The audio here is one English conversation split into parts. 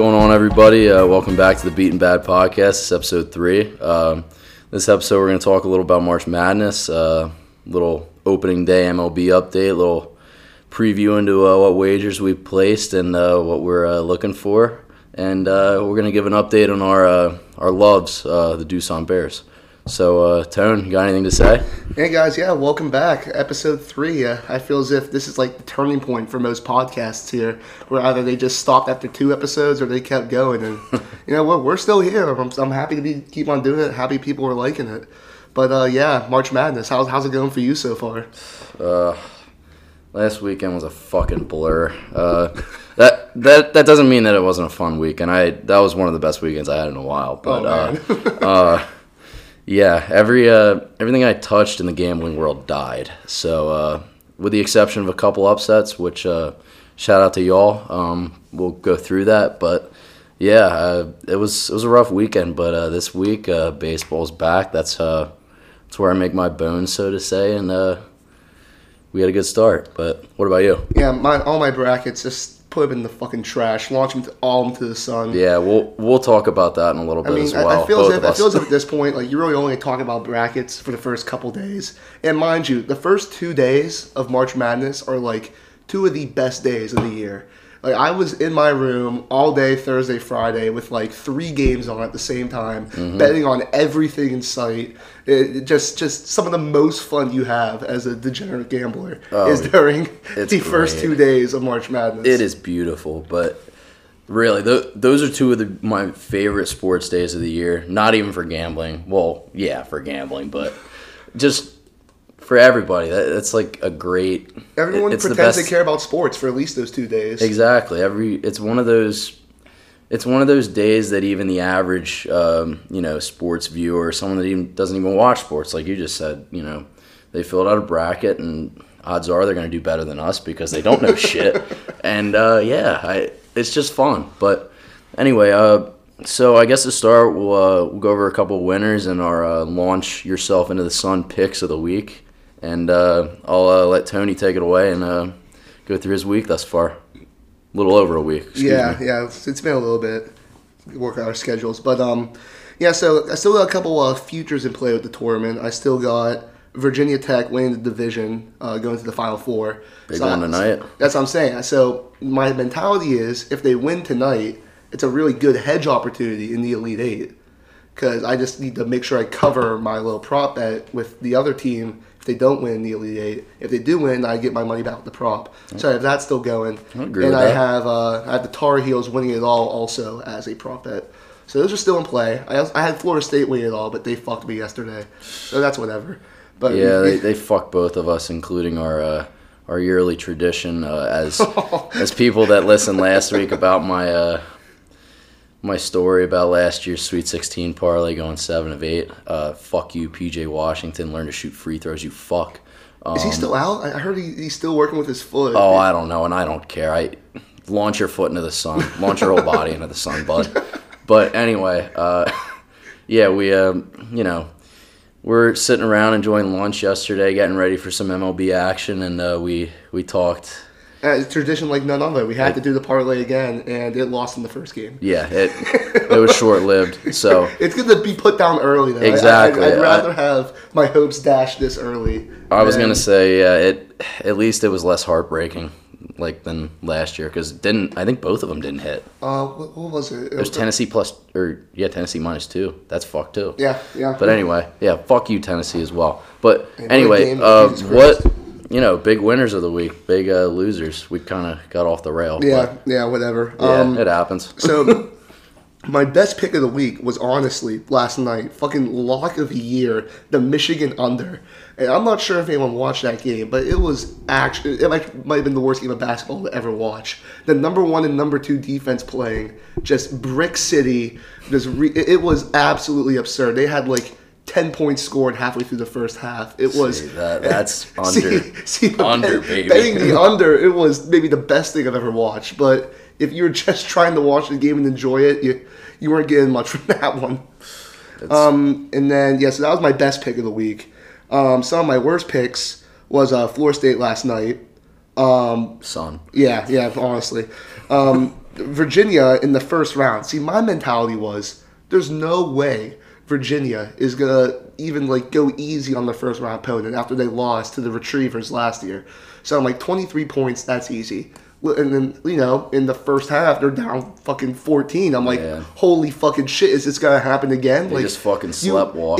going on, everybody? Uh, welcome back to the Beaten Bad podcast. Is episode three. Um, this episode, we're going to talk a little about March Madness, uh, little opening day MLB update, a little preview into uh, what wagers we placed and uh, what we're uh, looking for, and uh, we're going to give an update on our our loves, the Doosan Bears. So, uh, Tone, you got anything to say? Hey guys, yeah, welcome back. Episode three. Uh, I feel as if this is like the turning point for most podcasts here, where either they just stopped after two episodes or they kept going. And you know what? We're still here. I'm, I'm happy to be, keep on doing it. Happy people are liking it. But uh, yeah, March Madness. How's how's it going for you so far? Uh, last weekend was a fucking blur. Uh, that that that doesn't mean that it wasn't a fun weekend. I that was one of the best weekends I had in a while. But Oh, uh, uh, yeah, every uh, everything I touched in the gambling world died. So uh, with the exception of a couple upsets, which uh, shout out to y'all. Um, we'll go through that, but. Yeah, uh, it was it was a rough weekend, but uh, this week uh, baseball's back. That's uh, that's where I make my bones, so to say, and uh, we had a good start. But what about you? Yeah, my all my brackets just put them in the fucking trash. Launch them to, all into the sun. Yeah, we'll we'll talk about that in a little I bit mean, as I- well. I feel both as if I feel as if at this point, like you're really only talking about brackets for the first couple days. And mind you, the first two days of March Madness are like two of the best days of the year. Like I was in my room all day Thursday, Friday with like three games on at the same time, Mm-hmm. betting on everything in sight. It, it just just some of the most fun you have as a degenerate gambler is during Oh, the first two days of March Madness. It is beautiful, but really, th- those are two of the, my favorite sports days of the year. Not even for gambling. Well, yeah, for gambling, but just for everybody. That, that's like a great. Everyone it's the pretends they care about sports for at least those two days. Exactly. Every it's one of those. It's one of those days that even the average, um, you know, sports viewer, someone that even doesn't even watch sports, like you just said, you know, they filled out a bracket, and odds are they're going to do better than us because they don't know shit. And uh, yeah, I, it's just fun. But anyway, uh, so I guess to start, we'll, uh, we'll go over a couple winners and our uh, launch yourself into the sun picks of the week, and uh, I'll uh, let Tony take it away and uh, go through his week thus far. A little over a week. excuse yeah, me. yeah, it's, it's been a little bit work out our schedules, but um, yeah. So I still got a couple uh, futures in play with the tournament. I still got Virginia Tech winning the division, uh, going to the Final Four. Big So one tonight. That's what I'm saying. So my mentality is, if they win tonight, it's a really good hedge opportunity in the Elite Eight. Because I just need to make sure I cover my little prop bet with the other team if they don't win the Elite Eight. If they do win, I get my money back with the prop. So I have that still going. I agree and with I that. have uh, I have the Tar Heels winning it all also as a prop bet. So those are still in play. I, also, I had Florida State winning it all, but they fucked me yesterday. So that's whatever. But Yeah, they, they fucked both of us, including our uh, our yearly tradition uh, as as people that listened last week about my uh, my story about last year's Sweet 16 parlay going seven of eight. Uh, fuck you, PJ Washington. Learn to shoot free throws. You fuck. is he still out? I I heard he, he's still working with his foot. Oh, I don't know, and I don't care. I launch your foot into the sun, launch your whole body into the sun, bud. But anyway, uh, yeah, we, um, you know, we're sitting around enjoying lunch yesterday, getting ready for some MLB action, and uh, we we talked. Uh, tradition like none other. We had to do the parlay again, and it lost in the first game. Yeah, it it was short lived. So It's good to be put down early, though. I- Exactly. I, would I- rather have my hopes dashed this early. I was gonna say, yeah, it at least it was less heartbreaking, like than last year, because didn't I think both of them didn't hit. Uh, what, what was it? It was- Tennessee plus or yeah, Tennessee minus two. That's fucked too. Yeah, yeah. But anyway, yeah, fuck you, Tennessee, as well. But anyway, uh, what. You know, big winners of the week, big uh, losers. We kind of got off the rail. yeah, yeah, whatever. yeah, um, it happens. So, my best pick of the week was honestly last night, fucking lock of the year, the Michigan under. And I'm not sure if anyone watched that game, but it was actually it might, might have been the worst game of basketball to ever watch. The number one and number two defense playing, just brick city. Just re, it it was absolutely absurd. They had like. 10 points scored halfway through the first half. It was See, that- that's under- see, but under, bet- betting the under, it was maybe the best thing I've ever watched. But if you were just trying to watch the game and enjoy it, you you weren't getting much from that one. Um, and then yeah, so that was my best pick of the week. Um, some of my worst picks was uh, Florida State last night. Um, Son. yeah, yeah, honestly. Um, Virginia in the first round. See, my mentality was there's no way Virginia is gonna even like go easy on the first round opponent after they lost to the Retrievers last year. So I'm like 23 points, that's easy. And then you know, in the first half, they're down fucking 14. I'm like, Yeah. holy fucking shit, is this gonna happen again? like, just fucking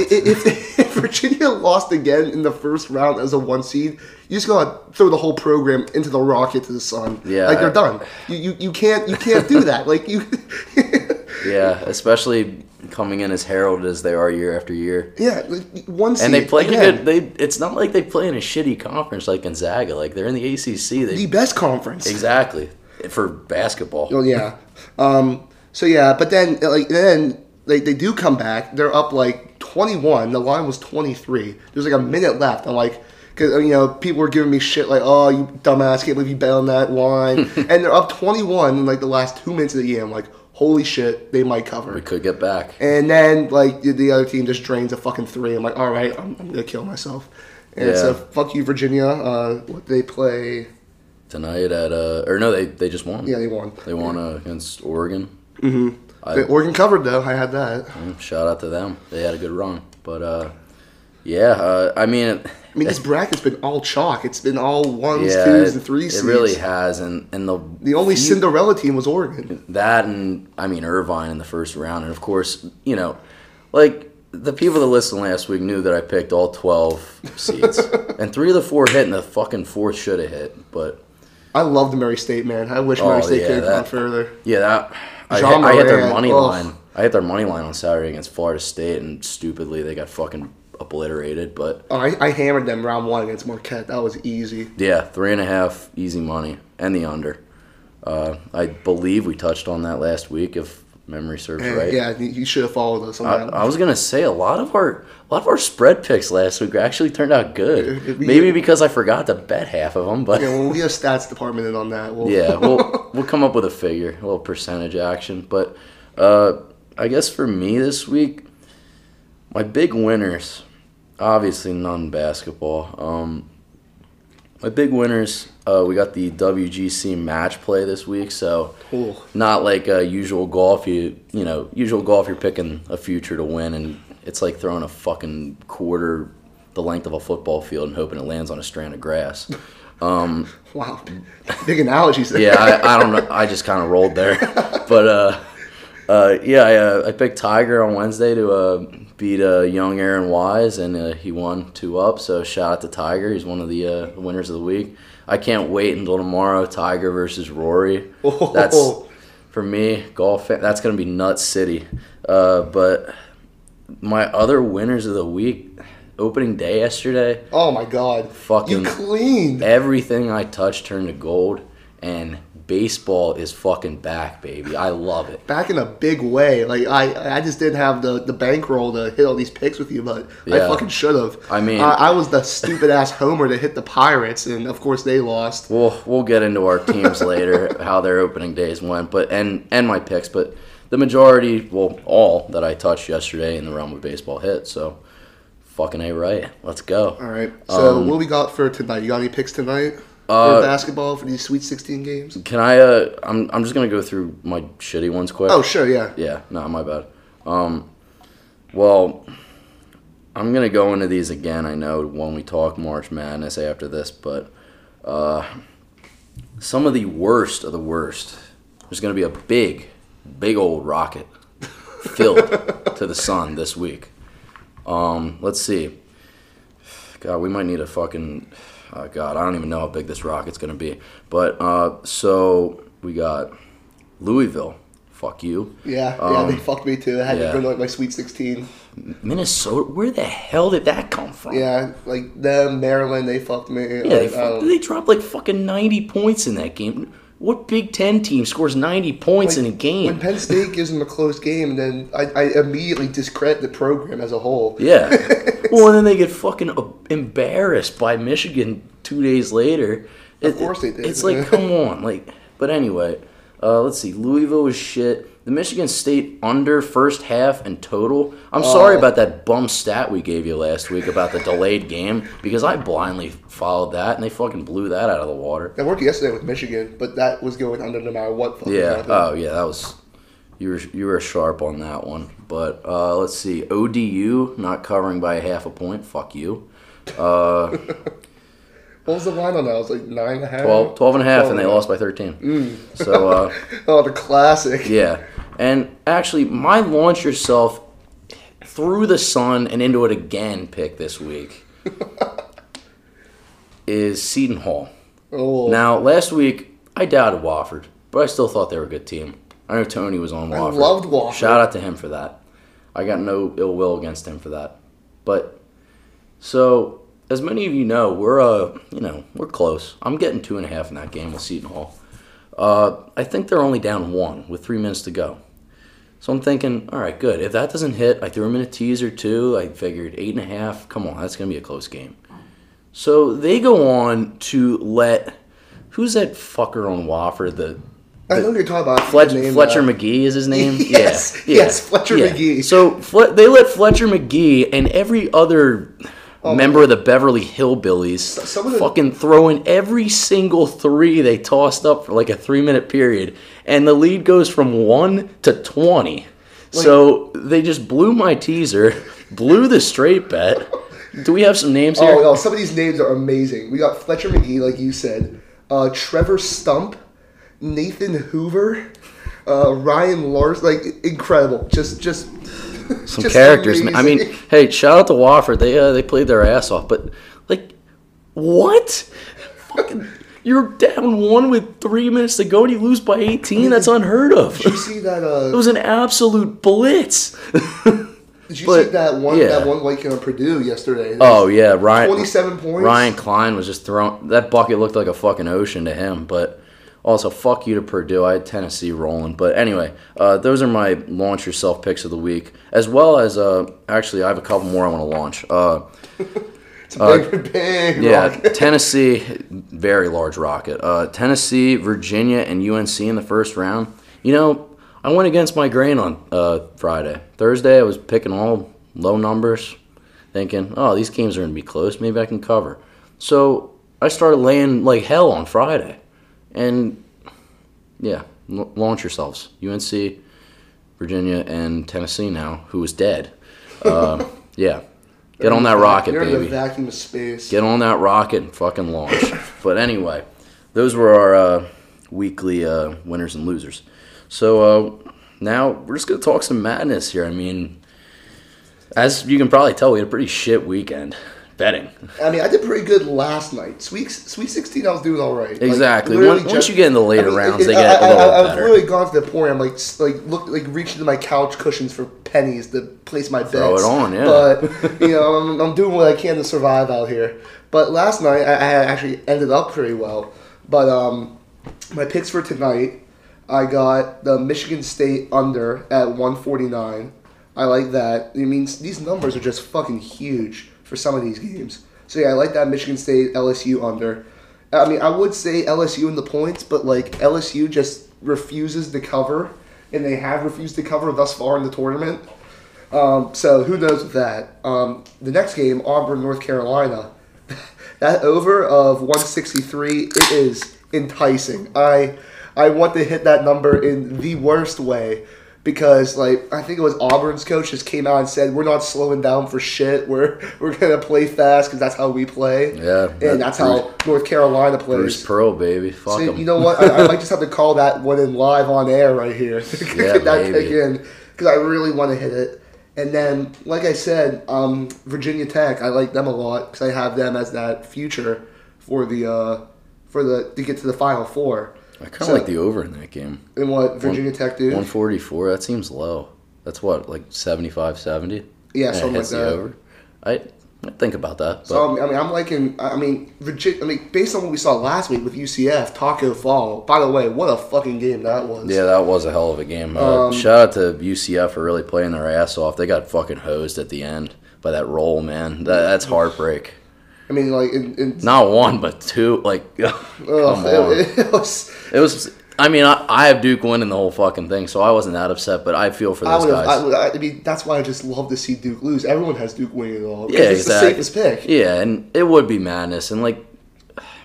i- i- If, if Virginia lost again in the first round as a one seed, you just gotta throw the whole program into the rocket to the sun. Yeah, like they're done. You, you you can't you can't do that. Like you. Yeah, especially coming in as heralded as they are year after year. Yeah, one seed. And they play again, good. They. It's not like they play in a shitty conference like Gonzaga. Like they're in the ACC. They the best conference. exactly for basketball. Oh yeah. Um, so yeah, but then like then they, they do come back. They're up like twenty one. The line was twenty three. There's like a minute left. I'm like, because you know people were giving me shit like, oh you dumbass, can't believe you bet on that line. and they're up twenty one in like the last two minutes of the game. I'm like, holy shit, they might cover. We could get back. And then like the- the other team just drains a fucking three. I'm like, all right, I'm, I'm gonna kill myself. And so Yeah. fuck you, Virginia. Uh, what they play? tonight at uh or no they they just won Yeah, they won. they won uh, against oregon mm-hmm. I, The Oregon covered though. I had that. mm, shout out to them they had a good run but uh yeah uh, i mean I mean, this bracket's been all chalk. It's been all ones, yeah twos, it, and threes. it really has and and the The only few- Cinderella team was Oregon. that and i mean irvine in the first round and of course you know like the people that listened last week knew that i picked all 12 seeds and three of the four hit and the fucking fourth should have hit but I love the Murray State man. I wish Oh, Murray State yeah, could have gone further. Yeah, that I, hit, I hit their money line. I hit their money line on Saturday against Florida State, and stupidly they got fucking obliterated. But Oh, I, I hammered them round one against Marquette. That was easy. yeah, three and a half easy money and the under. Uh, I believe we touched on that last week, if memory serves And, right. Yeah, you should have followed us on I, that. I was gonna say a lot of our a lot of our spread picks last week actually turned out good. We- Maybe because I forgot to bet half of them, but yeah, well, we have stats department in on that. We'll, yeah, we'll we'll come up with a figure, a little percentage action. But uh, I guess for me this week, my big winners, obviously none basketball. Um, my big winners, uh, we got the WGC match play this week, so Cool. not like a usual golf. You you know, usual golf, you're picking a future to win, and it's like throwing a fucking quarter the length of a football field and hoping it lands on a strand of grass. Um, Wow, big analogies there. yeah, I, I don't know. I just kind of rolled there, but uh, uh, yeah, I, uh, I picked Tiger on Wednesday to beat uh, young Aaron Wise, and uh, he won two up. So shout out to Tiger. He's one of the uh, winners of the week. I can't wait until tomorrow. Tiger versus Rory. Oh. That's for me golf. That's gonna be nuts city. Uh, but my other winners of the week. Opening day yesterday, Oh my God, Fucking- you cleaned. everything I touched turned to gold, and baseball is fucking back, baby. I love it. back in a big way. Like I, I just didn't have the the bankroll to hit all these picks with you, but I fucking should have. I mean- I, I was the stupid ass homer to hit the Pirates, and of course they lost. We'll we'll get into our teams later, how their opening days went, but and and my picks, but the majority, well, all that I touched yesterday in the realm of baseball hit. So, fucking a right. Let's go. All right. So Um, what we got for tonight? You got any picks tonight Uh, for basketball for these Sweet Sixteen games? Can I? Uh, I'm I'm just gonna go through my shitty ones quick. Oh sure, yeah. Yeah, no, my bad. Um, well, I'm gonna go into these again. I know when we talk March Madness after this, but uh, some of the worst of the worst. There's gonna be a big, big old rocket filled to the sun this week. Um, let's see. God, we might need a fucking. Oh God, I don't even know how big this rocket's gonna be. But uh, so we got Louisville. Fuck you. Yeah, yeah, Um, they fucked me too. I had yeah. to go to like my Sweet Sixteen. Minnesota. Where the hell did that come from? Yeah, like them, Maryland, they fucked me. Yeah, Like, they, fuck- they dropped like fucking 90 points in that game. What Big Ten team scores 90 points in a game? When? Penn State gives them a close game, then I, I immediately discredit the program as a whole. Yeah. well, and then they get fucking embarrassed by Michigan two days later. Of course they did. It's like, come on. Like, but anyway, Uh, let's see. Louisville was shit. The Michigan State under first half and total. I'm sorry Oh. about that bum stat we gave you last week about the delayed game because I blindly followed that and they fucking blew that out of the water. That worked yesterday with Michigan, but that was going under no matter what. fucking Yeah. happened. Oh, yeah. That was you were you were sharp on that one. But uh, let's see. ODU not covering by a half a point. Fuck you. Uh, What was the line on that? It was like nine and a half. 12, 12 and a half, and they 12 lost by 13. So. Uh, Oh, the classic. Yeah. And actually, my launch yourself through the sun and into it again pick this week is Seton Hall. Oh, Now, last week, I doubted Wofford, but I still thought they were a good team. I know Tony was on I Wofford. loved Wofford. Shout out to him for that. I got no ill will against him for that. But, so, as many of you know, we're, uh, you know, we're close. I'm getting two and a half in that game with Seton Hall. Uh, I think they're only down one with three minutes to go. So I'm thinking, all right, good. If that doesn't hit, I threw him in a teaser too. I figured eight and a half. Come on, that's gonna be a close game. So they go on to let who's that fucker on Wofford? The I know you're talking about. Fletch, name, Fletcher uh, Magee is his name. Yes, yeah, yes, Fletcher yeah. Magee. So Fle- they let Fletcher Magee and every other member of the Beverly Hillbillies Oh the- fucking throwing every single three they tossed up for like a three minute period, and the lead goes from one to twenty. so they just blew my teaser, blew the straight bet. Do we have some names here? Oh, no, some of these names are amazing. We got Fletcher Magee, like you said, uh, Trevor Stump, Nathan Hoover, uh, Ryan Lars, like incredible. Just, just some characters. man. I mean, hey, shout out to Wofford. They uh, they played their ass off, but like, what? Fucking, you're down one with three minutes to go, and you lose by eighteen. That's unheard of. did you see that? It Uh, was an absolute blitz. did you but, see that one? yeah. That one like on Purdue yesterday. oh yeah, Ryan. twenty-seven points. Ryan Cline was just throwing that bucket looked like a fucking ocean to him, but also fuck you to Purdue. I had Tennessee rolling, but anyway, uh, those are my launch yourself picks of the week, as well as uh, actually I have a couple more I want to launch. Uh, It's a big, big yeah. Tennessee, very large rocket. Uh, Tennessee, Virginia, and UNC in the first round. You know, I went against my grain on uh, Friday. Thursday, I was picking all low numbers, thinking, oh, these games are going to be close. Maybe I can cover. So I started laying like hell on Friday. And yeah, l- launch yourselves. UNC, Virginia, and Tennessee now, who is dead. Uh, yeah. Get on that rocket, You're in baby. the vacuum of space. Get on that rocket and fucking launch. but anyway, those were our uh, weekly uh, winners and losers. So uh, now we're just gonna talk some madness here. I mean, as you can probably tell, we had a pretty shit weekend betting. I mean, I did pretty good last night. Sweet, Sweet 16, I was doing all right. Exactly. literally Once- once you get in the later rounds, they get a I, little I, I've really gone to the point. I'm like, like, look, like reaching to my couch cushions for pennies to place my bets. Throw it on, yeah. But you know, I'm, I'm doing what I can to survive out here. But last night, I, I actually ended up pretty well. But um, my picks for tonight, I got the Michigan State under at 149. I like that. It means these numbers are just fucking huge for some of these games. So yeah, I like that Michigan State LSU under. I mean, I would say LSU in the points, but like LSU just refuses to cover, and they have refused to cover thus far in the tournament. Um, so who knows with that? Um, the next game, Auburn, North Carolina. that over of 163, it is enticing. I I want to hit that number in the worst way because like I think it was Auburn's coach just came out and said we're not slowing down for shit. We're we're gonna play fast because that's how we play. Yeah, that- and that's how North Carolina plays. Bruce Pearl, baby. Fuck So, you know what? I, I might just have to call that one in live on air right here. Yeah, Get that pick in because I really want to hit it. And then, like I said, um, Virginia Tech, I like them a lot because I have them as that future for the uh, for the to get to the Final Four. I kind of so- like the over in that game. And what Virginia Tech do? 144, that seems low. That's what, like 75, 70? Yeah, something like that. over. I, I think about that. But So I mean, I'm liking. I mean, Virginia. I mean, based on what we saw last week with UCF, Tacko Fall. By the way, what a fucking game that was. yeah, that was a hell of a game. Uh, Um, shout out to UCF for really playing their ass off. They got fucking hosed at the end by that roll, man. That, that's heartbreak. I mean, like, in, in, Not one, but two. Like, ugh, on. it, it was. It was. I mean, I, I have Duke winning the whole fucking thing, so I wasn't that upset. But I feel for I those. I, guys. would, I mean, that's why I just love to see Duke lose. Everyone has Duke winning it all. yeah, it's exactly. the safest pick. Yeah, and it would be madness, and like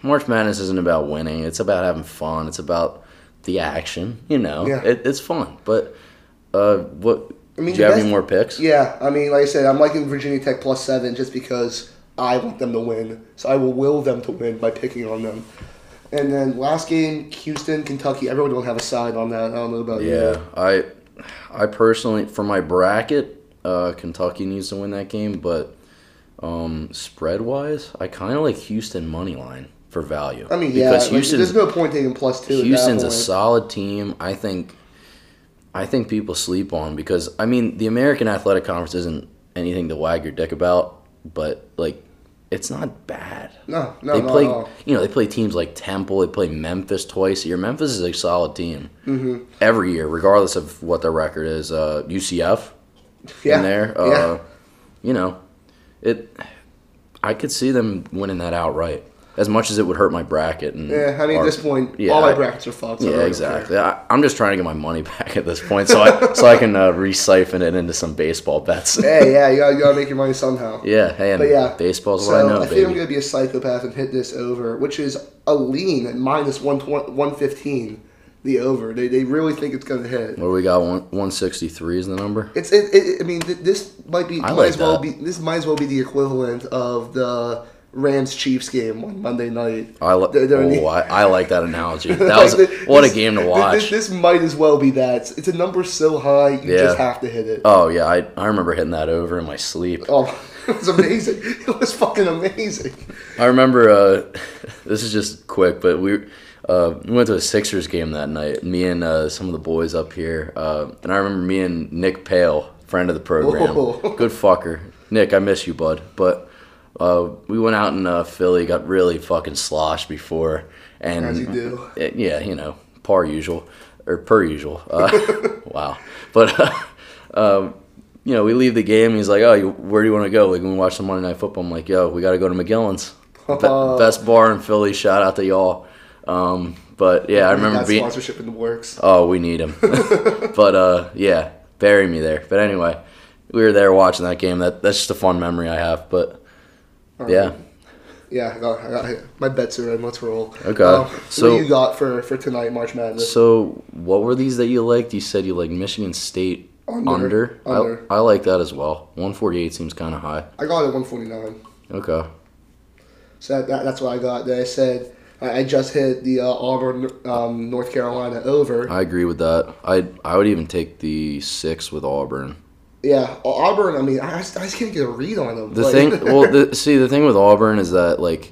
March Madness isn't about winning; it's about having fun. It's about the action. You know, Yeah. it, it's fun. But uh, what? I mean, do you have any more picks? Yeah, I mean, like I said, I'm liking Virginia Tech plus seven just because I want them to win. So I will will them to win by picking on them. And then last game, Houston, Kentucky. Everyone don't have a side on that. I don't know about you. Yeah, I, I personally, for my bracket, uh, Kentucky needs to win that game, but um, spread wise, I kind of like Houston money line for value. I mean, yeah, because like, Houston's there's no point taking plus two. Houston's a solid team. I think, I think people sleep on because I mean the American Athletic Conference isn't anything to wag your dick about, but like, it's not bad. No, no, they play, no. you know, they play teams like Temple. They play Memphis twice a year. Memphis is a solid team Mm-hmm. every year, regardless of what their record is. Uh, UCF Yeah, in there, uh, yeah. you know, it. I could see them winning that outright, as much as it would hurt my bracket. And Yeah, I mean, our- at this point, Yeah, all my brackets are fucked. so yeah, exactly. I, I'm just trying to get my money back at this point, so I so I can uh, re-siphon it into some baseball bets. Hey, yeah, you gotta, you gotta make your money somehow. yeah, hey, and But yeah, baseball's so what I know, think I'm gonna be a psychopath and hit this over, which is a lean at minus one one fifteen. The over. They, they really think it's gonna hit. What do we got? One 163 is the number. It's it, it, I mean th- this might be I might like as well that. be this might as well be the equivalent of the Rams Chiefs game on Monday night. I, li- They're- they're in the- oh, I, I like that analogy. That Like, was what a game to watch. This, this might as well be that. It's a number so high you Yeah. just have to hit it. Oh yeah, I, I remember hitting that over in my sleep. Oh, it was amazing. it was fucking amazing. I remember uh, this is just quick, but we uh, we went to a Sixers game that night. Me and uh, some of the boys up here, uh, and I remember me and Nick Pale, friend of the program, Whoa. good fucker. Nick, I miss you, bud. But uh, we went out in uh, Philly, got really fucking sloshed before, and As you do. it- yeah, you know, par usual or per usual. Uh, wow, but. Uh, um, you know, we leave the game. He's like, "Oh, you, where do you want to go? Like, we watch some Monday Night Football." I'm like, "Yo, we got to go to McGillin's, Be- best bar in Philly." Shout out to y'all. Um, but yeah, I remember that being. sponsorship in the works. Oh, we need him. but uh, yeah, bury me there. But anyway, we were there watching that game. That that's just a fun memory I have. But yeah, Yeah, I got, I got, my bets are in. Let's roll. Okay, Um, so- what you got for, for tonight, March Madness? So, what were these that you liked? You said you like Michigan State Under. under. Under. I, I like that as well. 148 seems kind of high. I got it 149. Okay. So that, that, that's what I got. Then I said I, I just hit the uh, Auburn, um, North Carolina over. I agree with that. I I would even take the six with Auburn. Yeah, Auburn. I mean, I, just- I just can't get a read on them. The Like- thing, well, the, see, the thing with Auburn is that like,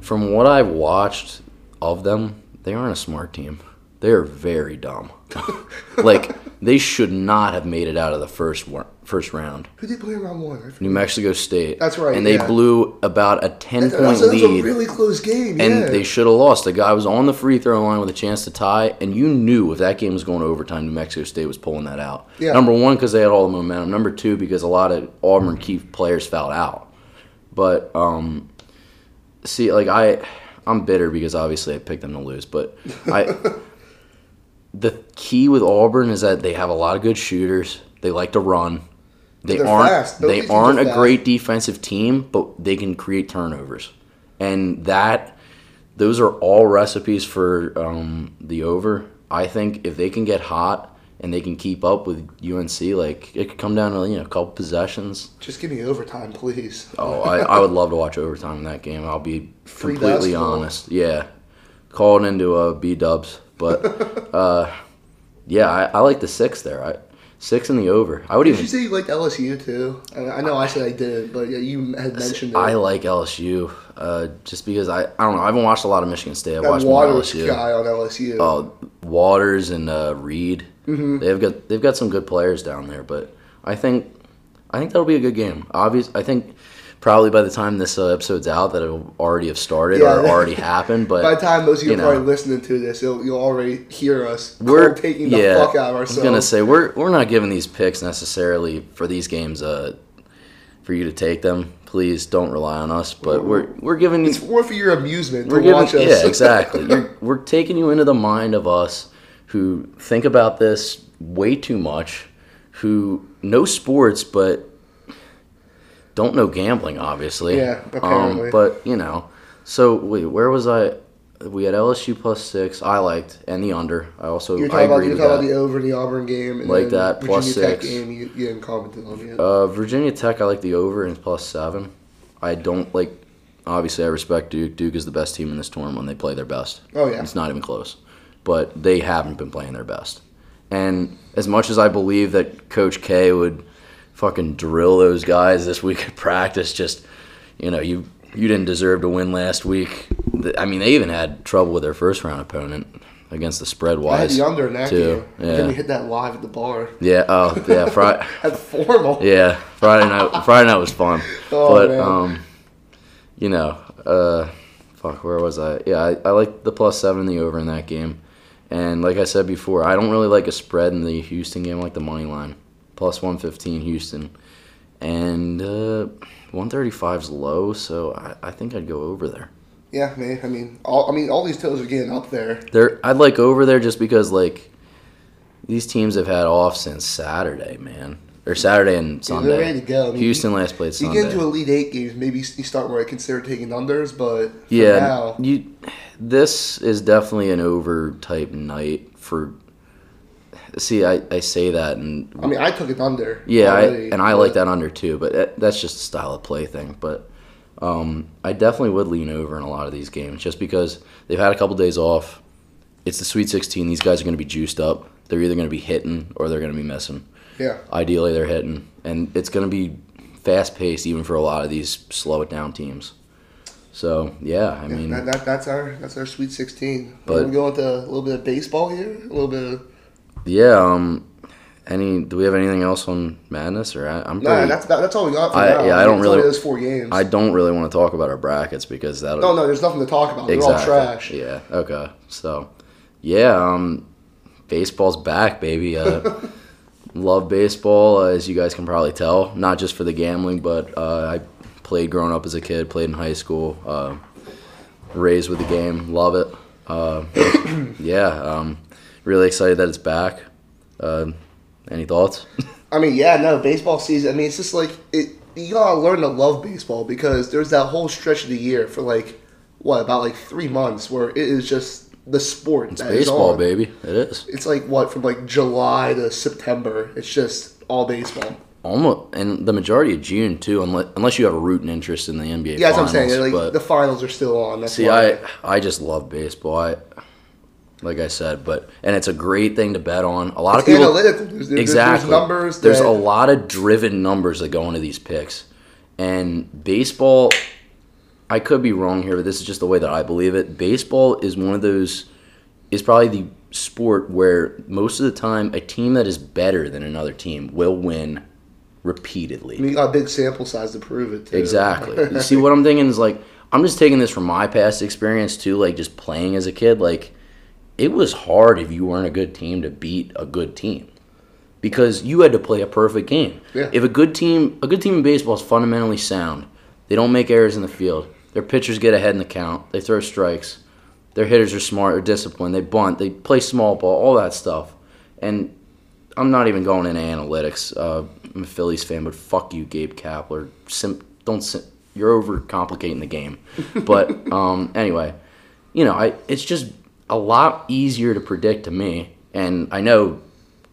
from what I've watched of them, they aren't a smart team. They are very dumb. like they should not have made it out of the first one, first round. who did play in round one? New Mexico State. That's right, And they yeah. blew about a ten That- point that was a lead. really close game. and yeah. they should have lost. The guy was on the free throw line with a chance to tie, and you knew if that game was going to overtime, New Mexico State was pulling that out. Yeah. Number one, because they had all the momentum. Number two, because a lot of Auburn key players fouled out. But um, see, like I, I'm bitter because obviously I picked them to lose. But I, the key with Auburn is that they have a lot of good shooters. They like to run. They They're aren't. They are aren't a fast. great defensive team, but they can create turnovers, and that those are all recipes for um, the over. I think if they can get hot and they can keep up with UNC, like it could come down to you know a couple possessions. Just give me overtime, please. Oh, I, I would love to watch overtime in that game. I'll be Free completely basketball. honest. Yeah, calling into uh, B Dubs, but uh, yeah, I, I like the six there. I, six in the over. I would Did you even. say you liked LSU too? I, I know I said I did, but yeah, you had mentioned it. I like LSU uh, just because I I don't know. I haven't watched a lot of Michigan State. I've that watched Waters LSU. guy on LSU. Oh, Waters and uh, Reid. Mm-hmm. They've got they've got some good players down there, but I think I think that'll be a good game. Obvious, I think probably by the time this uh, episode's out, that it'll already have started Yeah. or already happened. But By the time most of you, you are probably listening to this, you'll, you'll already hear us. we're taking the yeah, fuck out of I was gonna say we're we're not giving these picks necessarily for these games uh, for you to take them. Please don't rely on us. But we're we're giving you It's more for your amusement we're to giving watch us. yeah exactly. You're, we're taking you into the mind of us who think about this way too much, who know sports but don't know gambling. Obviously, Yeah, apparently. Um, but you know, so wait, where was I? We had LSU plus six. I liked and the under. I also You're I talking about you're talking about the over in the Auburn game, and Like that, Virginia plus Tech six. game. You, you didn't comment on yet. Uh, Virginia Tech, I like the over and plus seven. I don't like. Obviously, I respect Duke. Duke is the best team in this tournament when they play their best. Oh, yeah. it's not even close. But they haven't been playing their best. And as much as I believe that Coach K would fucking drill those guys this week at practice, just you know, you you didn't deserve to win last week. I mean, they even had trouble with their first round opponent against the spread wise. I had the under in that too. game. Then we hit that live at the bar. yeah. Oh, yeah. Friday. At formal. Yeah, Friday night. Friday night was fun, Oh, but man. um, you know, uh, fuck, where was I? Yeah, I, I like the plus seven and the over in that game, and like I said before, I don't really like a spread in the Houston game. I like the money line, plus one fifteen Houston, and uh, one thirty is low, so I, I think I'd go over there. Yeah, man. I mean, all I mean, all these totals are getting up there. There, I'd like over there just because like these teams have had off since Saturday, man, or Saturday and Sunday. they're ready to go. I mean, Houston last played Sunday. You get into Elite Eight games, maybe you start where I consider taking unders, but Yeah, now, you. This is definitely an over type night for. See, I, I say that and I mean, I took it under. yeah, I, and I like that under too, but it, that's just a style of play thing. But um, I definitely would lean over in a lot of these games just because they've had a couple days off. It's the Sweet 16. These guys are going to be juiced up. They're either going to be hitting or they're going to be missing. Yeah, Ideally, they're hitting, and it's going to be fast paced even for a lot of these slow it down teams. So yeah, I mean. that, that, that's our that's our Sweet Sixteen. But- we go into a little bit of baseball here, a little bit of Yeah. Um. Any? Do we have anything else on Madness? Or I, I'm nah. That's that, that's all we got for I- now. yeah, I mean, don't really- those four games. I don't really want to talk about our brackets because that. no, no, there's nothing to talk about. They're Exactly. all trash. Yeah. Okay. So, yeah. Um, baseball's back, baby. Uh, love baseball, uh, as you guys can probably tell. Not just for the gambling, but uh, I played growing up as a kid. Played in high school. Uh, raised with the game. Love it. Uh, yeah. Um, really excited that it's back. Uh, any thoughts? I mean, yeah, no, baseball season. I mean, it's just like it. You gotta learn to love baseball because there's that whole stretch of the year for like what about like three months where it is just the sport. It's baseball, baby. It is. It's like what from like July to September. It's just all baseball. Almost, and the majority of June too, unless unless you have a rooting interest in the NBA. Yeah, that's what I'm saying. Like the finals are still on. That's see, why. I I just love baseball. I, like I said, but and it's a great thing to bet on. A lot It's of people analytical. There's, there's, exactly There's numbers. There's that, a lot of driven numbers that go into these picks, and baseball. I could be wrong here, but this is just the way that I believe it. Baseball is one of those is probably the sport where most of the time a team that is better than another team will win repeatedly. You got a big sample size to prove it. Too. Exactly. You see, what I'm thinking is like, I'm just taking this from my past experience too, like just playing as a kid. Like, it was hard if you weren't a good team to beat a good team because you had to play a perfect game. Yeah. If a good team, a good team in baseball is fundamentally sound. They don't make errors in the field. Their pitchers get ahead in the count. They throw strikes. Their hitters are smart or disciplined. They bunt. They play small ball. All that stuff. And I'm not even going into analytics. Uh, I'm a Phillies fan, but fuck you, Gabe Kapler. Sim- don't sim- you're overcomplicating the game. But um, anyway, you know, I it's just a lot easier to predict to me, and I know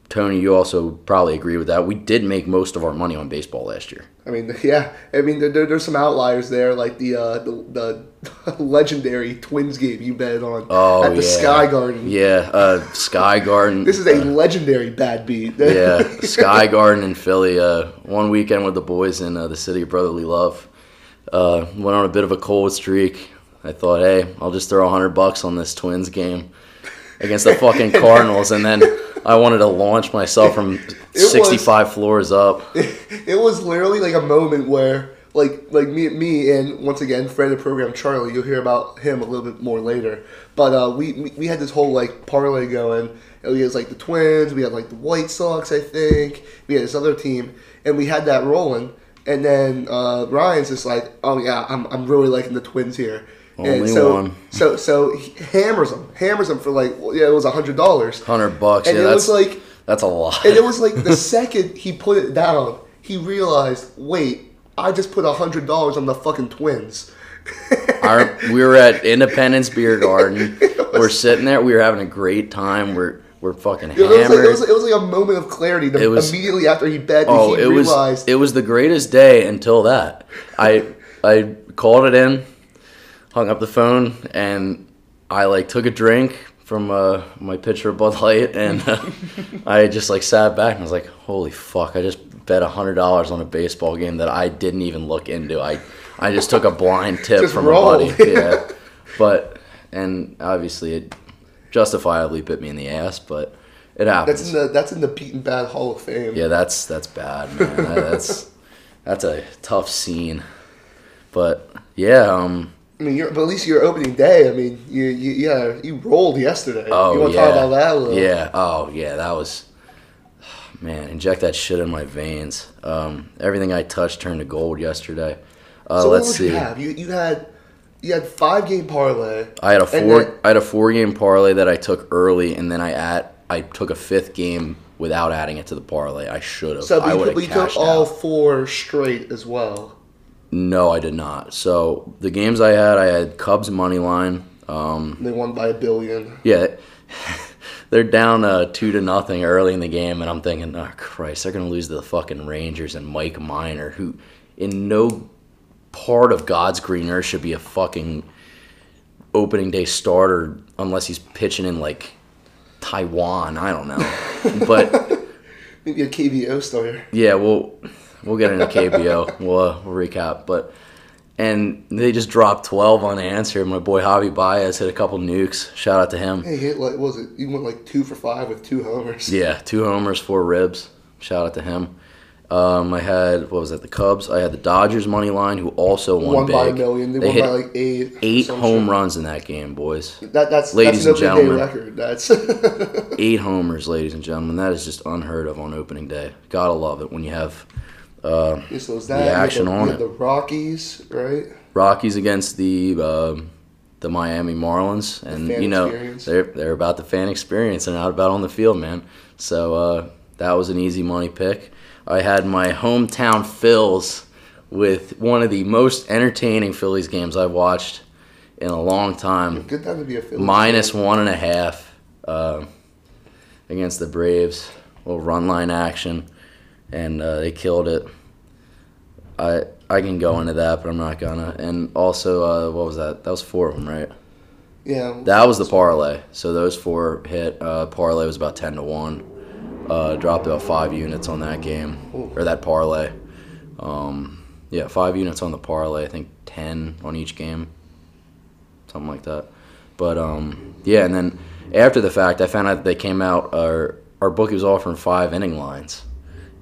Tony, you also probably agree with that. We did make most of our money on baseball last year. I mean, yeah. I mean, there, there, there's some outliers there, like the uh, the, the legendary Twins game you bet on Oh at the yeah, Sky Garden. Yeah, uh, Sky Garden. This is a uh, legendary bad beat. yeah, Sky Garden in Philly. Uh, one weekend with the boys in uh, the city of brotherly love. Uh, went on a bit of a cold streak. I thought, hey, I'll just throw a hundred bucks on this Twins game against the fucking Cardinals, and then I wanted to launch myself from was- sixty-five floors up. it was literally like a moment where like like me me and once again friend of the program Charlie you'll hear about him a little bit more later but uh, we we we had this whole like parlay going and we had like the Twins we had like the White Sox I think we had this other team and we had that rolling And then uh, Ryan's just like, oh yeah, I'm, I'm really liking the Twins here. And Only so, one. So so he hammers them, hammers them for like well, yeah, it was a hundred dollars. Hundred bucks. And yeah, it that's was like that's a lot. and it was like the second he put it down, he realized, wait, I just put a hundred dollars on the fucking Twins. Our, we were at Independence Beer Garden. We're sitting there. We were having a great time. We're we're fucking It was, like, hammered. it, was, it was like a moment of clarity. The, It was- immediately after he bet, oh, he it realized was it was the greatest day until that. I I called it in, hung up the phone, and I like took a drink from uh, my pitcher of Bud Light, and uh, I just like sat back and was like, "Holy fuck! I just bet a hundred dollars on a baseball game that I didn't even look into. I I just took a blind tip from rolled. a buddy. Yeah, but and obviously it justifiably bit me in the ass, but it happens. that's in the that's in the beaten bad Hall of Fame. Yeah, that's that's bad, man. That's that's a tough scene. But yeah, um, I mean, you're, but at least your opening day. I mean, you, you yeah, you rolled yesterday. oh you want to yeah, talk about that a little? yeah, oh yeah, that was man. Inject that shit in my veins. Um, everything I touched turned to gold yesterday. Uh, So let's see. you have? You you had you had five game parlay. I had a four. then- I had a four game parlay that I took early, and then I add. I took a fifth game without adding it to the parlay. I should have. So I we, would took- we have took cashed all out. four straight as well. No, I did not. So the games I had, I had Cubs money line. Um, They won by a billion. Yeah, they're down uh, two to nothing early in the game, and I'm thinking, oh Christ, they're gonna lose to the fucking Rangers and Mike Minor, who in no part of God's green earth should be a fucking opening day starter unless he's pitching in like Taiwan. I don't know, but Maybe a KBO starter. yeah, we'll we'll get into KBO. we'll, uh, we'll recap, but. And they just dropped 12 unanswered. My boy Javi Baez hit a couple nukes. Shout out to him. He hit like what was it? You went like two for five with two homers. Yeah, two homers, four ribs. Shout out to him. Um, I had what was that? The Cubs. I had the Dodgers money line, who also won, Won big. by a million. They, They won hit by like eight. eight home shit. runs in that game, boys. That, that's Ladies that's an and gentlemen. record. That's Eight homers, ladies and gentlemen. That is just unheard of on opening day. Gotta love it when you have uh, so was that The action the, on it. The Rockies, right? Rockies against the um the Miami Marlins, and you know experience. they're they're about the fan experience. They're not about on the field, man. So uh, that was an easy money pick. I had my hometown Phils with one of the most entertaining Phillies games I've watched in a long time. Good time to be a Phillies Minus one and a half uh, against the Braves. little run line action, and uh, they killed it. I I can go into that, but I'm not gonna. And also, uh, what was that? That was four of them, right? Yeah. That was the parlay. So those four hit. Uh, parlay was about ten to one. Uh, dropped about five units on that game Ooh. or that parlay. Um, yeah, five units on the parlay. I think ten on each game, something like that. But um, yeah, and then after the fact, I found out that they came out. Our our bookie was offering five inning lines,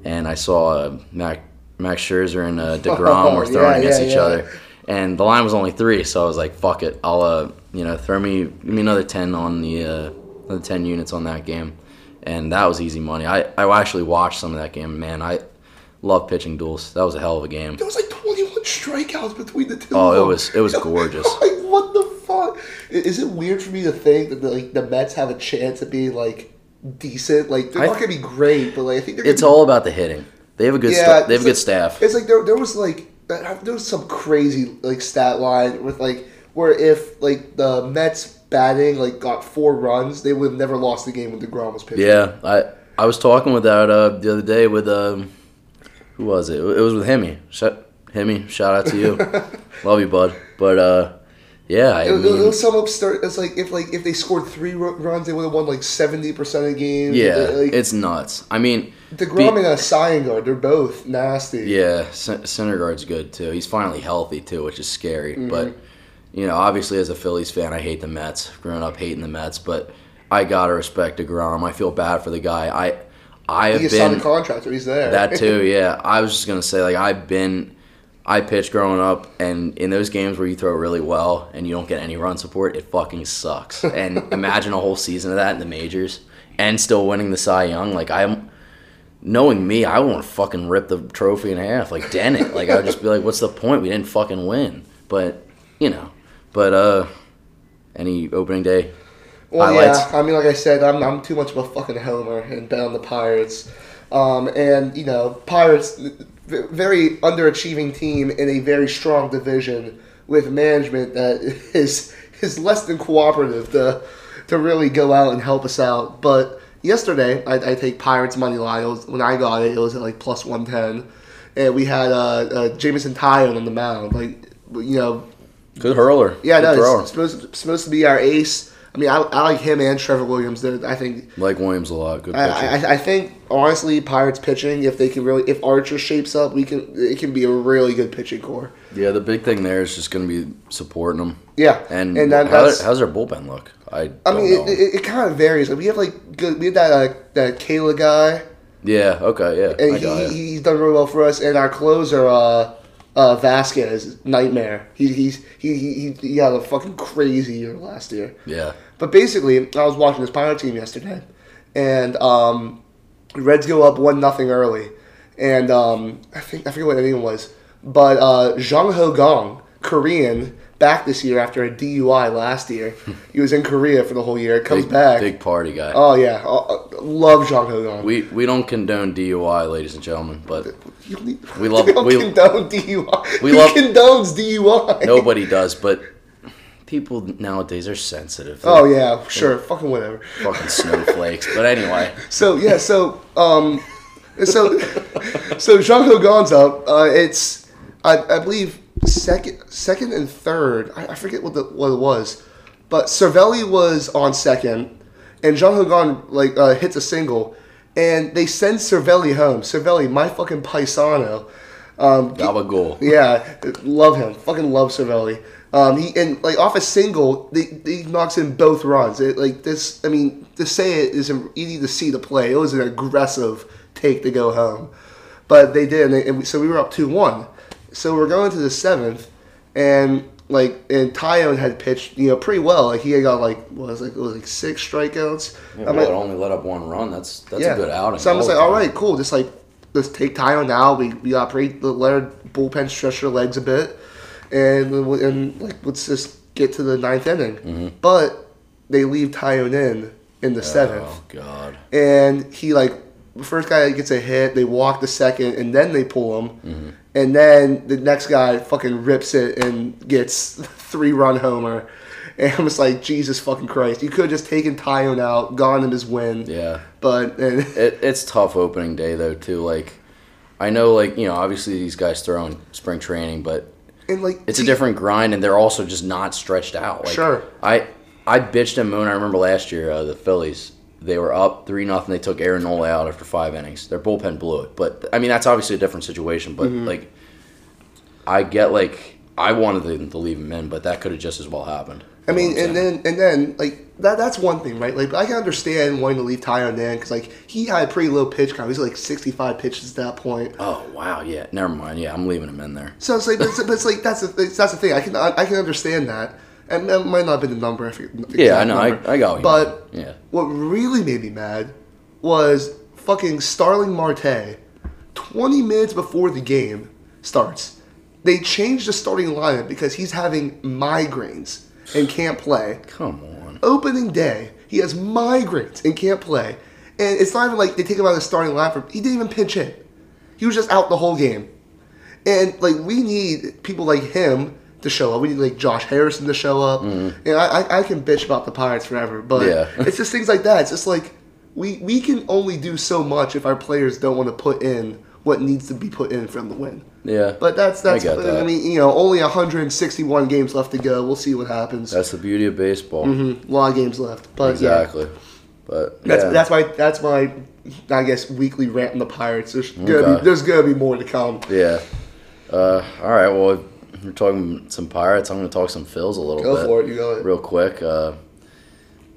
and I saw uh, Mac Max Scherzer and uh, Degrom were Yeah, throwing against yeah, each yeah. other, and the line was only three. So I was like, "Fuck it, I'll uh, you know throw me give me another ten on the uh, another ten units on that game." And that was easy money. I, I actually watched some of that game. Man, I love pitching duels. That was a hell of a game. There was like 21 strikeouts between the two. Oh, it was- it was gorgeous. like what the fuck? Is it weird for me to think that the, like the Mets have a chance of being like decent? Like they're I- not gonna be great, but like I think they're. It's gonna all about the hitting. They have a good Yeah, they have a good like- staff. It's like there, there was like uh, there was some crazy like stat line with like where if like the Mets batting like got four runs, they would have never lost the game when Degrom was pitching. Yeah, I I was talking with that uh, the other day with um, who was it? It was with Hemi. Shout, Hemi, shout out to you. Love you, bud. But uh, yeah, I It, it, mean, was some upstart. It's like if like if they scored three runs, they would have won like seventy percent of games. yeah, like, it's nuts. I mean, Degrom be- and a Syndergaard, they're both nasty. Yeah, Syndergaard's good too. He's finally healthy too, which is scary. Mm-hmm. But you know, obviously as a Phillies fan, I hate the Mets. Growing up hating the Mets, but I gotta respect Degrom. I feel bad for the guy. I I have he signed been a contract, or he's there. that too. Yeah, I was just gonna say like I've been. I pitched growing up, and in those games where you throw really well and you don't get any run support, it fucking sucks. And imagine a whole season of that in the majors and still winning the Cy Young. Like I'm, knowing me, I want to fucking rip the trophy in half, like dent it. Like I would just be like, what's the point? We didn't fucking win. But you know, but uh, any opening day Well, highlights? yeah. I mean, like I said, I'm, I'm too much of a fucking homer and bet on the Pirates. Um, and you know, Pirates, very underachieving team in a very strong division with management that is is less than cooperative to to really go out and help us out. But yesterday, I, I take Pirates money line. Was, when I got it, it was at like plus one ten, and we had uh, uh, Jameson Taillon on the mound. Like you know, Good hurler. yeah, Good no, it's supposed supposed to be our ace. I mean, I, I like him and Trevor Williams. They're, I think Like Williams a lot. Good. I, I, I think honestly, Pirates pitching if they can really if Archer shapes up, we can it can be a really good pitching core. yeah, the big thing there is just going to be supporting them. Yeah, And, and that, how, how's their bullpen look? I I mean it, it, it kind of varies. Like we have like good we have that uh, that Kayla guy, yeah. Okay. Yeah. and got he, he's done really well for us. And our closer uh, uh, Vasquez nightmare. He he's he, he he had a fucking crazy year last year. Yeah. But basically, I was watching this Pirate team yesterday, and um, Reds go up one nothing early, and um, I think I forget what inning it was, but uh, Jung Ho Kang, Korean, back this year after a DUI last year. he was in Korea for the whole year. Comes Big, back. big party guy. Oh yeah, uh, uh, love Jung Ho Kang. we we don't condone DUI, ladies and gentlemen, but need- we love- We condone DUI. we Who love- condones DUI. nobody does. But people nowadays are sensitive. They're Oh yeah, sure, fucking whatever. fucking snowflakes. But anyway, So yeah, so um, so so Jung Ho Kang's up. Uh, it's I, I believe second second and third. I, I forget what the what it was, but Cervelli was on second, and Jung Ho Kang like uh, hits a single, and they send Cervelli home. Cervelli, my fucking paisano. Um, gabagool. yeah, love him. Fucking love Cervelli. Um, he and like off a single, they, he knocks in both runs. It, like this, I mean, to say it is easy to see the play. It was an aggressive take to go home, but they did, and, they, and we, so we were up two one. So we're going to the seventh, and like and Taillon had pitched, you know, pretty well. Like he had got like what was it, like it was like six strikeouts. Yeah, well, like- it only let up one run. That's that's a good outing. so I'm just like, all right, cool. Just like let's take Taillon now. We we operate the let our bullpen stretch their legs a bit, and and like let's just get to the ninth inning. Mm-hmm. But they leave Taillon in in the seventh, Oh God. and he like the first guy gets a hit. They walk the second, and then they pull him. Mm-hmm. And then the next guy fucking rips it and gets three run homer. And I'm just like, Jesus fucking Christ. You could have just taken Taillon out, gone in his win. Yeah. But and It, it's tough opening day though too. Like, I know like you know obviously these guys throw in spring training, but and like it's a different grind, and they're also just not stretched out. Like, Sure. I I bitched and moaned. I remember last year uh, the Phillies. They were up three nothing. They took Aaron Nola out after five innings. Their bullpen blew it, but I mean that's obviously a different situation. But Mm-hmm. like, I get like I wanted them to leave him in, but that could have just as well happened. I mean, You know what and then and then like that that's one thing, right? Like I can understand wanting to leave Taillon in because like he had a pretty low pitch count. He's like 65 pitches at that point. oh wow, yeah, never mind. Yeah, I'm leaving him in there. So it's like, but it's, but it's like that's the that's the thing. I can I can understand that, and that might not have been the number. I forget Yeah, I know. I, number. I got what you But yeah, what really made me mad was fucking Starling Marte. 20 minutes before the game starts, they changed the starting lineup because he's having migraines and can't play. come on. Opening day, he has migraines and can't play. And it's not even like they take him out of the starting lineup. He didn't even pinch hit. He was just out the whole game. And like we need people like him to show up. We need like Josh Harrison to show up. Mm-hmm. And I, I, I can bitch about the Pirates forever, but Yeah. it's just things like that. It's just like we we can only do so much if our players don't want to put in what needs to be put in for them to win. Yeah, But that's that's I, that. mean you know only 161 games left to go. We'll see what happens. that's the beauty of baseball. Mhm. A lot of games left, but yeah. Exactly. But That's yeah. that's my that's my I guess weekly rant on the Pirates. There's gonna be there's gonna be more to come. Yeah. Uh, all right. Well, we're talking some pirates. I'm going to talk some Phils a little bit. Go bit. for it. You go. Real quick. Uh,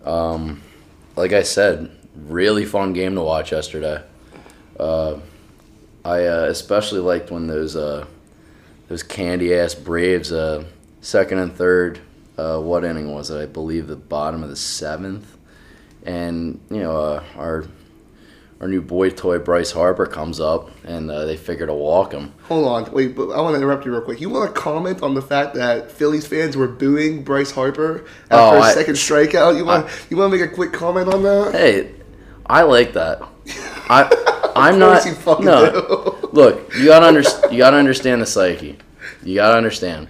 um, like I said, really fun game to watch yesterday. Uh, I uh, especially liked when those uh, those candy ass Braves uh, second and third. Uh, what inning was it? I believe the bottom of the seventh. And you know uh, our our new boy toy Bryce Harper comes up, and uh, they figure to walk him. Hold on, wait, but I want to interrupt you real quick. You want to comment on the fact that Phillies fans were booing Bryce Harper after Oh, his second strikeout? You want you want to make a quick comment on that? Hey, I like that. I I'm not. no, look, you gotta under, you gotta understand the psyche. You gotta understand.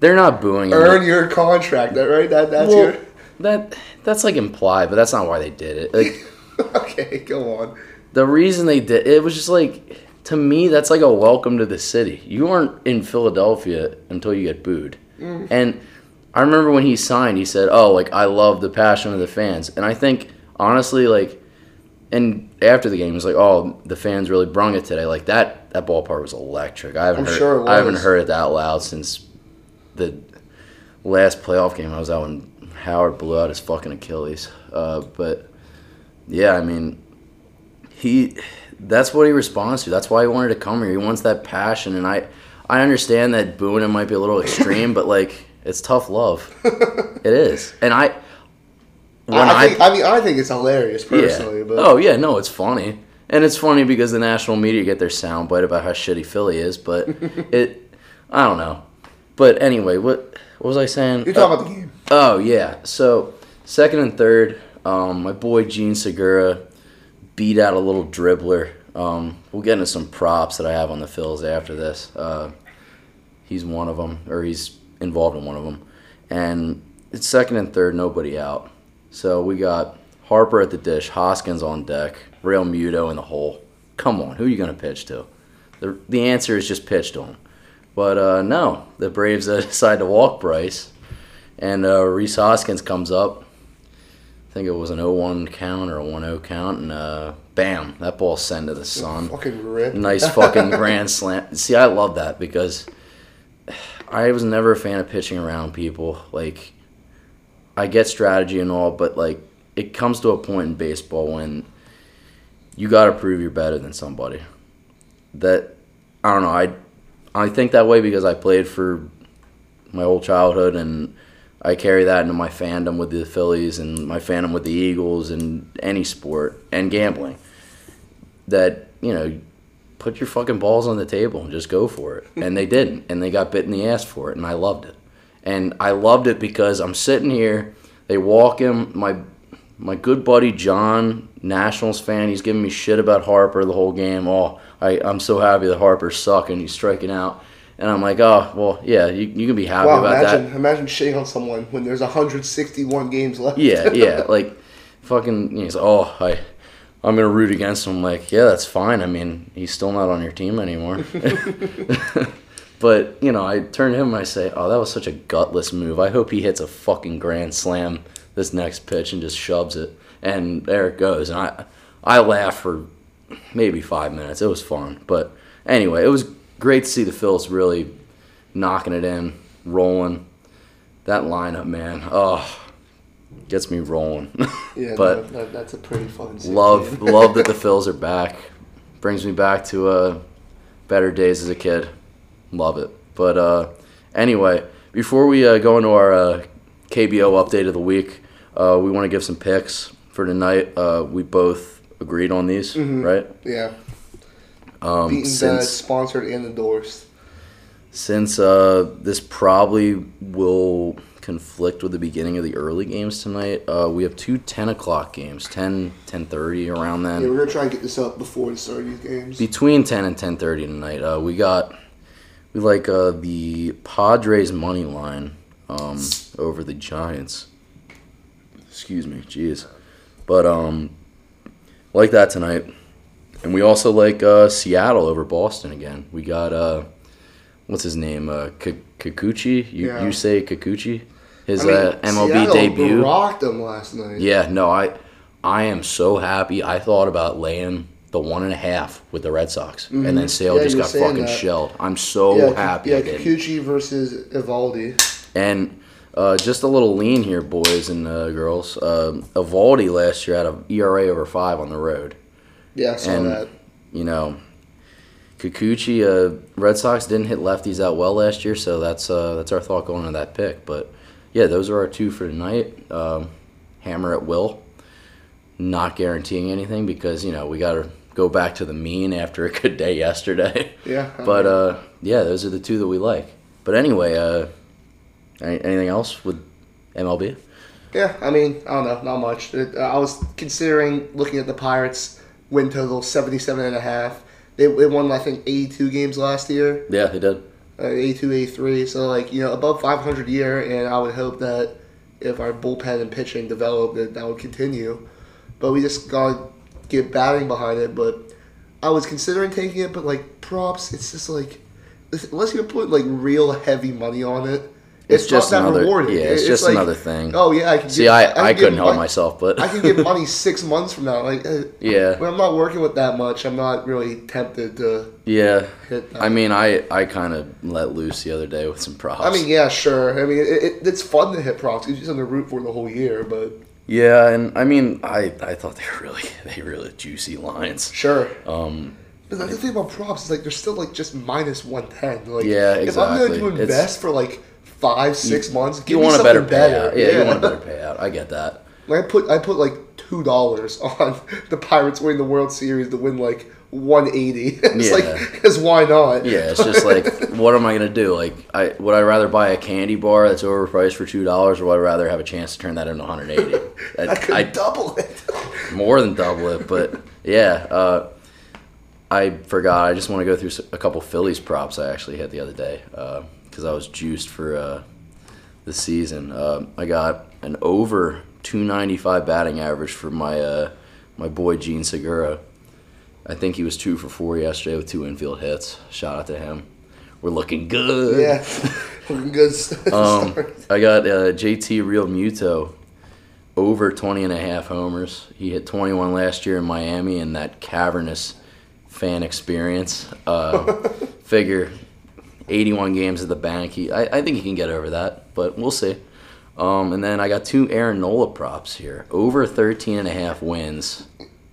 They're not booing him. Earn your contract, that right? That that's Well, your. that that's like implied, but that's not why they did it. Like okay, go on. the reason they did it was just like to me that's like a welcome to the city. You aren't in Philadelphia until you get booed. Mm. And I remember when he signed, he said, "Oh, like I love the passion of the fans." And I think honestly, like, and after the game, was like, "Oh, the fans really brung it today." Like that that ballpark was electric. I haven't I'm heard sure it I haven't heard it that loud since the last playoff game I was at when Howard blew out his fucking Achilles. Uh, but yeah, I mean, he that's what he responds to. That's why he wanted to come here. He wants that passion, and I I understand that booing him might be a little extreme, but like it's tough love. it is, and I when I, I, think, I mean, I think it's hilarious personally, yeah. but oh yeah, no, it's funny. And it's funny because the national media get their soundbite about how shitty Philly is, but it, I don't know. But anyway, what what was I saying? you're talking about the game. Oh yeah. So second and third, um, my boy Jean Segura beat out a little dribbler. Um, we'll get into some props that I have on the Phils after this. Uh, he's one of them, or he's involved in one of them. And it's second and third, nobody out. So we got Harper at the dish, Hoskins on deck, Realmuto in the hole. Come on, who are you going to pitch to? The, the answer is just pitch to him. But uh, no, the Braves uh, decide to walk Bryce, and uh, Rhys Hoskins comes up. I think it was an 0-1 count or a 1-0 count, and uh, bam, that ball sent to the sun. Fucking. Nice fucking grand slam. See, I love that because I was never a fan of pitching around people. Like, I get strategy and all, but like, it comes to a point in baseball when you got to prove you're better than somebody. That I don't know. I I think that way because I played for my whole childhood and I carry that into my fandom with the Phillies and my fandom with the Eagles and any sport and gambling. That you know, put your fucking balls on the table and just go for it. And they didn't, and they got bit in the ass for it, and I loved it. And I loved it because I'm sitting here. They walk him. My my good buddy John, Nationals fan, he's giving me shit about Harper the whole game. Oh, I, I'm so happy that Harper's sucking. He's striking out. And I'm like, oh, well, yeah, you, you can be happy Wow, about imagine that. imagine shitting on someone when there's 161 games left. Yeah, yeah, like fucking. He's like, oh, I, I'm gonna root against him. I'm like, yeah, that's fine. I mean, he's still not on your team anymore. but you know, I turn to him and I say, oh, that was such a gutless move. I hope he hits a fucking grand slam this next pitch and just shoves it. And there it goes. And I, I laughed for maybe five minutes. It was fun. But anyway, it was great to see the Phils really knocking it in, rolling. That lineup, man. Oh, gets me rolling. Yeah, but no, that, that's a pretty fun. love love that the Phils are back. Brings me back to uh, better days as a kid. Love it. But uh, anyway, before we uh, go into our uh, KBO update of the week, uh, we want to give some picks for tonight. Uh, we both agreed on these, right? yeah. Um, Beaten since sponsored and endorsed. since uh, this probably will conflict with the beginning of the early games tonight, uh, we have two 10 o'clock games, 10, 10.30 around then. Yeah, we're gonna try and get this up before the start of these games. between 10 and 10.30 tonight uh, we got we like uh, the padres money line um, over the giants. Excuse me jeez. But um like that tonight. And we also like uh, seattle over boston again. We got uh what's his name? Uh K- kikuchi? You, Yeah. you say kikuchi? His I mean, uh, mlb Seattle debut. rocked them last night. yeah, no, I I am so happy. I thought about laying the one and a half with the Red Sox, and then Sale Mm-hmm. Yeah, just got fucking that. shelled. I'm so yeah, happy. Yeah. Kikuchi versus Eovaldi. And uh, just a little lean here, boys and uh, girls. Uh, Eovaldi last year had a ERA over five on the road. Yeah, I saw And- that. You know, Kikuchi, uh, Red Sox didn't hit lefties out well last year, so that's uh, that's our thought going into that pick. But yeah, those are our two for tonight. Um, hammer at will. not guaranteeing anything because you know we got to go back to the mean after a good day yesterday. Yeah, But uh, yeah, those are the two that we like. But anyway, uh, anything else with MLB? Yeah, I mean, I don't know, not much. It, uh, I was considering looking at the Pirates win total 77 and a half. They, they won, I think, 82 games last year, Yeah, they did. uh, 82, 83. So, like, you know, above 500 a year, and I would hope that if our bullpen and pitching develop, that that would continue. But we just got get batting behind it. But I was considering taking it, but, like, props, it's just like, unless you're putting, like, real heavy money on it, It's, it's, just another. rewarding. Yeah, it's, It- just like, another thing. Oh yeah, I can. See, give, I, can I, couldn't help myself, but I can get money six months from now. Like, uh, yeah, when I'm not working with that much, I'm not really tempted to yeah. I mean, I, I kind of let loose the other day with some props. I mean, yeah, sure. I mean, it, it, it's fun to hit props. You just on the root for the whole year, but yeah, and I mean, I, I thought they were really they were really juicy lines. sure. Um, But the thing about props is like they're still like just minus one ten. Like, Yeah, If I'm going exactly. to It's- invest for like five, six months, give you me want a something better payout. Yeah, you want a Yeah. better payout. I get that. Like I put I put like two dollars on the Pirates winning the World Series to win like one eighty. it's Yeah. like because why not? Yeah, it's just like, what am I gonna do? Like, I would I rather buy a candy bar that's overpriced for two dollars, or would I rather have a chance to turn that into 180? I could I, double it. more than double it, but yeah. Uh, I forgot. I just want to go through a couple Phillies props I actually hit the other day because I was juiced for uh, the season. Uh, I got an over 295 batting average for my uh, my boy Jean Segura. I think he was two for four yesterday with two infield hits. Shout out to him. We're looking good. Yeah, looking good Um. I got uh, JT Realmuto over 20 and a half homers. He hit 21 last year in Miami in that cavernous fan experience. Uh, figure 81 games at the bank. He, I, I think he can get over that, but we'll see. Um, and then I got two Aaron Nola props here. Over 13 and a half wins.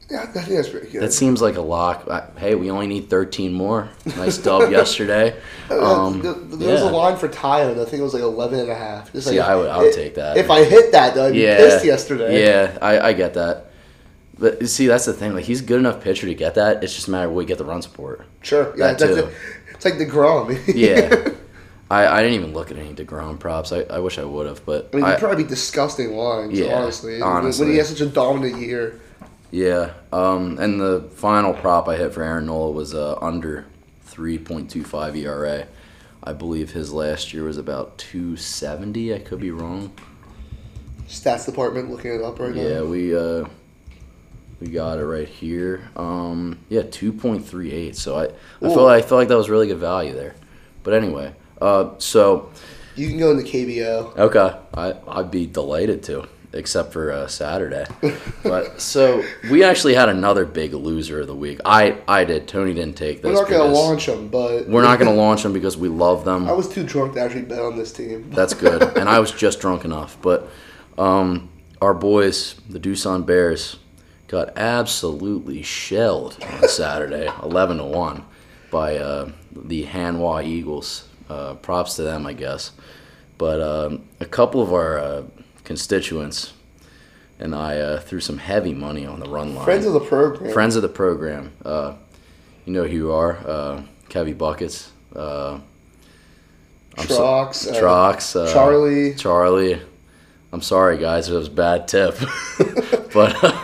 Yeah, I think that's pretty good. That seems like a lock. I- Hey, we only need 13 more. Nice dub yesterday. Um, Uh, there was yeah. a line for Tyler. I think it was like 11 and a half. Just See, like, I would- I would if- take that. If I hit that, though, I'd be yeah, pissed yesterday. Yeah, I, I get that. But see, that's the thing. Like he's a good enough pitcher to get that. It's just a matter of we get the run support. Sure. Yeah, That too. it. It's like deGrom. Yeah. I, I didn't even look at any Degrom props. I, I wish I would have, but I mean, I- you'd probably be disgusting lines, Yeah, honestly. Honestly. When he has such a dominant year. Yeah. Um, and the final prop I hit for Aaron Nola was uh, under 3.25 ERA. I believe his last year was about 270. I could be wrong. Stats department looking it up right Yeah, now. Yeah, we uh, we got it right here. Um, yeah, two point three eight. So I, I Ooh. feel I feel like that was really good value there. But anyway, uh, so You can go into KBO. okay, I I'd be delighted to, except for uh, Saturday. but so we actually had another big loser of the week. I I did. Tony didn't take this. We're not going to launch them, but. We're not going to launch them because we love them. I was too drunk to actually bet on this team. That's good. and I was just drunk enough. But um, our boys, the Doosan Bears, got absolutely shelled on Saturday, 11 to 1, by uh, the Hanwha Eagles. Uh, props to them, I guess. But um, a couple of our uh, constituents and I uh, threw some heavy money on the run line. Friends of the program. Friends of the program. Uh, you know who you are. Uh, Kevy Buckets. Uh, I'm so- Trox. uh, Trox, uh, Charlie. Charlie. I'm sorry, guys. It was a bad tip, but uh,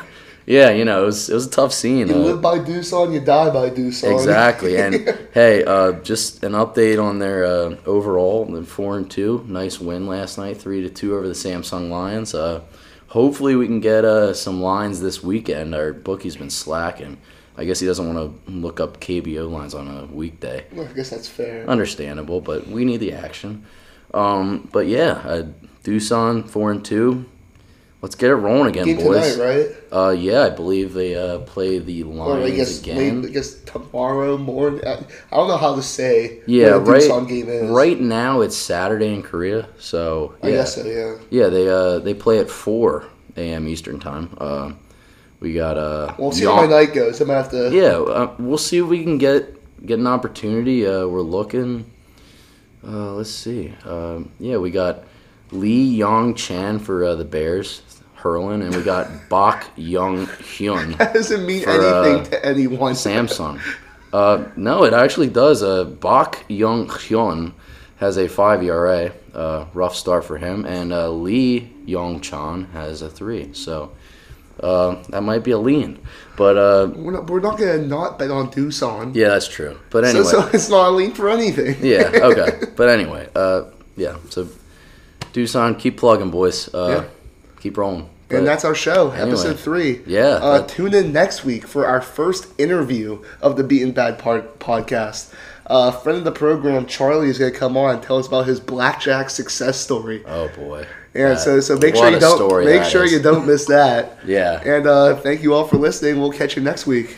yeah, you know, it was it was a tough scene. You uh, live by Doosan, you die by Doosan. exactly, and hey, uh, just an update on their uh, overall. The four and two, nice win last night, three to two over the Samsung Lions. Uh, hopefully, we can get uh, some lines this weekend. Our bookie's been slacking. I guess he doesn't want to look up KBO lines on a weekday. Well, I guess that's fair. Understandable, but we need the action. Um, but yeah, uh, Doosan four and two. Let's get it rolling again, Game boys. tonight, right? Uh, yeah, I believe they uh, play the Or I Lions guess again. late, I guess tomorrow morning. I I don't know how to say yeah, the right. Game is. Right now it's Saturday in Korea, so yeah, I guess so. Yeah. yeah. They uh, they play at four a.m. Eastern time. Uh, we got uh, We'll see Yon- how my night goes. I'm gonna have to. Yeah, uh, we'll see if we can get get an opportunity. Uh, we're looking. Uh, let's see. Um, yeah, we got Lee Yong Chan for uh, the Bears. Hurlin, and we got Bok Young Hyun. That doesn't mean For, anything uh, to anyone. Samsung. Uh, no, it actually does. Uh, Bok Young Hyun has a five ERA. Uh, rough start for him, and uh, Lee Yong Chan has a three. So uh, that might be a lean, but uh, We're not, we're not gonna not bet on Doosan. yeah, that's true. But anyway, so it's not a lean for anything. yeah, okay. But anyway, uh, yeah. So Doosan, keep plugging, boys. Uh, Yeah. Keep rolling. And that's our show, Anyway. episode three. Yeah, Uh, that- tune in next week for our first interview of the Beaten Bad part podcast. Uh, friend of the program, Charlie, is going to come on and tell us about his blackjack success story. oh boy. And That- so, so make sure you don't make sure is. you don't miss that. Yeah. And uh, thank you all for listening. We'll catch you next week.